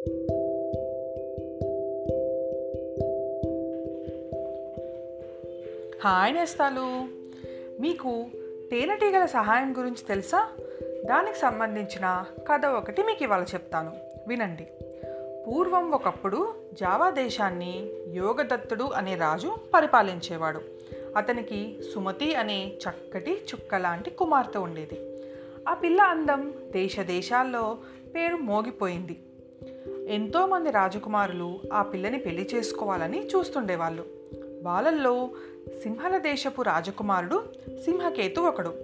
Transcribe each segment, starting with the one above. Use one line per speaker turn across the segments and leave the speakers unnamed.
Hi నేస్తాలు. మీకు తేనెటీగల సహాయం గురించి తెలుసా? దానికి సంబంధించిన కథ ఒకటి మీకు ఇవాళ చెప్తాను. వినండి. పూర్వం ఒకప్పుడు జావా దేశాన్ని యోగదత్తుడు అనే రాజు పరిపాలించేవాడు. అతనికి సుమతి అనే చక్కటి చుక్క లాంటి కుమార్తె ఉండేది. ఆ పిల్ల అందం దేశ దేశాల్లో పేరు మోగిపోయింది. ఎంతోమంది రాజకుమారులు ఆ పిల్లని పెళ్ళి చేసుకోవాలని చూస్తుండేవాళ్ళు. వాళ్ళల్లో సింహల దేశపు రాజకుమారుడు సింహకేతు ఒకడు.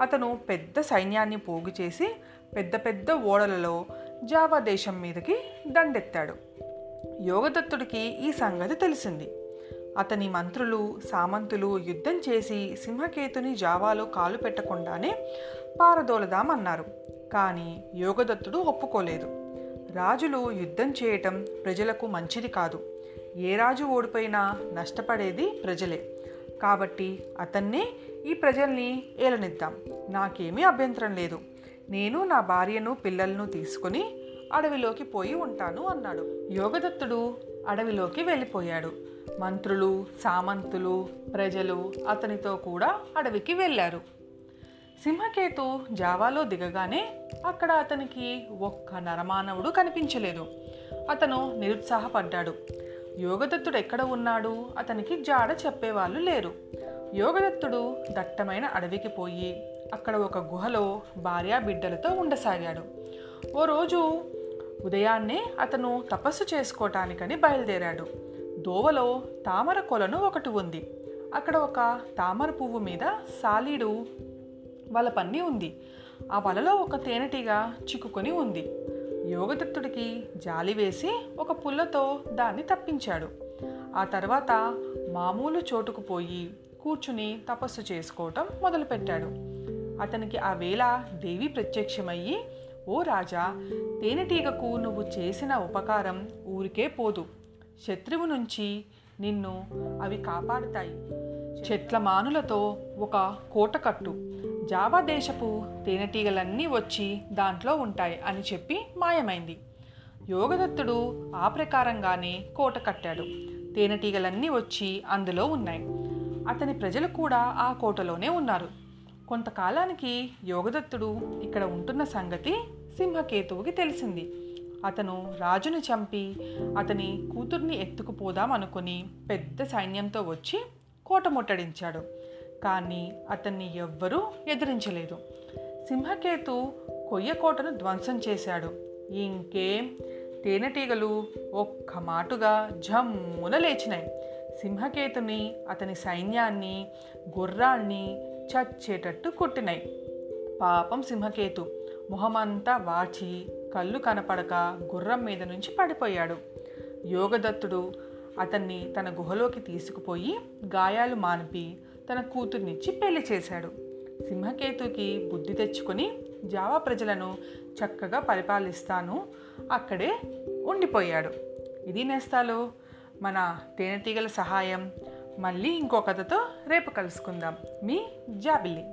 అతను పెద్ద సైన్యాన్ని పోగు చేసి పెద్ద పెద్ద ఓడలలో జావా దేశం మీదకి దండెత్తాడు. యోగదత్తుడికి ఈ సంగతి తెలిసింది. అతని మంత్రులు సామంతులు యుద్ధం చేసి సింహకేతుని జావాలో కాలు పెట్టకుండానే పారదోలదామన్నారు. కానీ యోగదత్తుడు ఒప్పుకోలేదు. రాజులు యుద్ధం చేయటం ప్రజలకు మంచిది కాదు. ఏ రాజు ఓడిపోయినా నష్టపడేది ప్రజలే. కాబట్టి అతన్నే ఈ ప్రజల్ని ఏలనిద్దాం. నాకేమీ అభ్యంతరం లేదు. నేను నా భార్యను పిల్లలను తీసుకుని అడవిలోకి పోయి ఉంటాను అన్నాడు. యోగదత్తుడు అడవిలోకి వెళ్ళిపోయాడు. మంత్రులు సామంతులు ప్రజలు అతనితో కూడా అడవికి వెళ్ళారు. సింహకేతు జావాలో దిగగానే అక్కడ అతనికి ఒక్క నరమానవుడు కనిపించలేదు. అతను నిరుత్సాహపడ్డాడు. యోగదత్తుడు ఎక్కడ ఉన్నాడు? అతనికి జాడ చెప్పేవాళ్ళు లేరు. యోగదత్తుడు దట్టమైన అడవికి పోయి అక్కడ ఒక గుహలో భార్యా బిడ్డలతో ఉండసాగాడు. ఓ రోజు ఉదయాన్నే అతను తపస్సు చేసుకోవటానికని బయలుదేరాడు. దోవలో తామర కొలను ఒకటి ఉంది. అక్కడ ఒక తామర పువ్వు మీద సాలీడు వల పన్ని ఉంది. ఆ వలలో ఒక తేనెటీగ చిక్కుకొని ఉంది. యోగదత్తుడికి జాలి వేసి ఒక పుల్లతో దాన్ని తప్పించాడు. ఆ తర్వాత మామూలు చోటుకు పోయి కూర్చుని తపస్సు చేసుకోవటం మొదలుపెట్టాడు. అతనికి ఆ వేళ దేవి ప్రత్యక్షమయ్యి ఓ రాజా తేనెటీగకు నువ్వు చేసిన ఉపకారం ఊరికే పోదు. శత్రువు నుంచి నిన్ను అవి కాపాడుతాయి. చెట్ల మానులతో ఒక కోట కట్టు. జావా దేశపు తేనెటీగలన్నీ వచ్చి దాంట్లో ఉంటాయి అని చెప్పి మాయమైంది. యోగదత్తుడు ఆ ప్రకారంగానే కోట కట్టాడు. తేనెటీగలన్నీ వచ్చి అందులో ఉన్నాయి. అతని ప్రజలు కూడా ఆ కోటలోనే ఉన్నారు. కొంతకాలానికి యోగదత్తుడు ఇక్కడ ఉంటున్న సంగతి సింహకేతువుకి తెలిసింది. అతను రాజును చంపి అతని కూతుర్ని ఎత్తుకుపోదాం అనుకుని పెద్ద సైన్యంతో వచ్చి కోట ముట్టడించాడు. కానీ అతన్ని ఎవ్వరూ ఎదిరించలేదు. సింహకేతు కొయ్యకోటను ధ్వంసం చేశాడు. ఇంకేం? తేనెటీగలు ఒక్క మాటుగా జమ్మున లేచినాయి. సింహకేతుని అతని సైన్యాన్ని గుర్రాన్ని చచ్చేటట్టు కొట్టినాయి. పాపం సింహకేతు. మొహమంతా వాచి కళ్ళు కనపడక గుర్రం మీద నుంచి పడిపోయాడు. యోగదత్తుడు అతన్ని తన గుహలోకి తీసుకుపోయి గాయాలు మానిపి తన కూతుర్నిచ్చి పెళ్ళి చేశాడు. సింహకేతుకి బుద్ధి తెచ్చుకొని జావా ప్రజలను చక్కగా పరిపాలిస్తాను. అక్కడే ఉండిపోయాడు. ఇది నేస్తాలు. మన తేనెటీగల సహాయం. మళ్ళీ ఇంకో కథతో రేపు కలుసుకుందాం. మీ జాబిల్లి.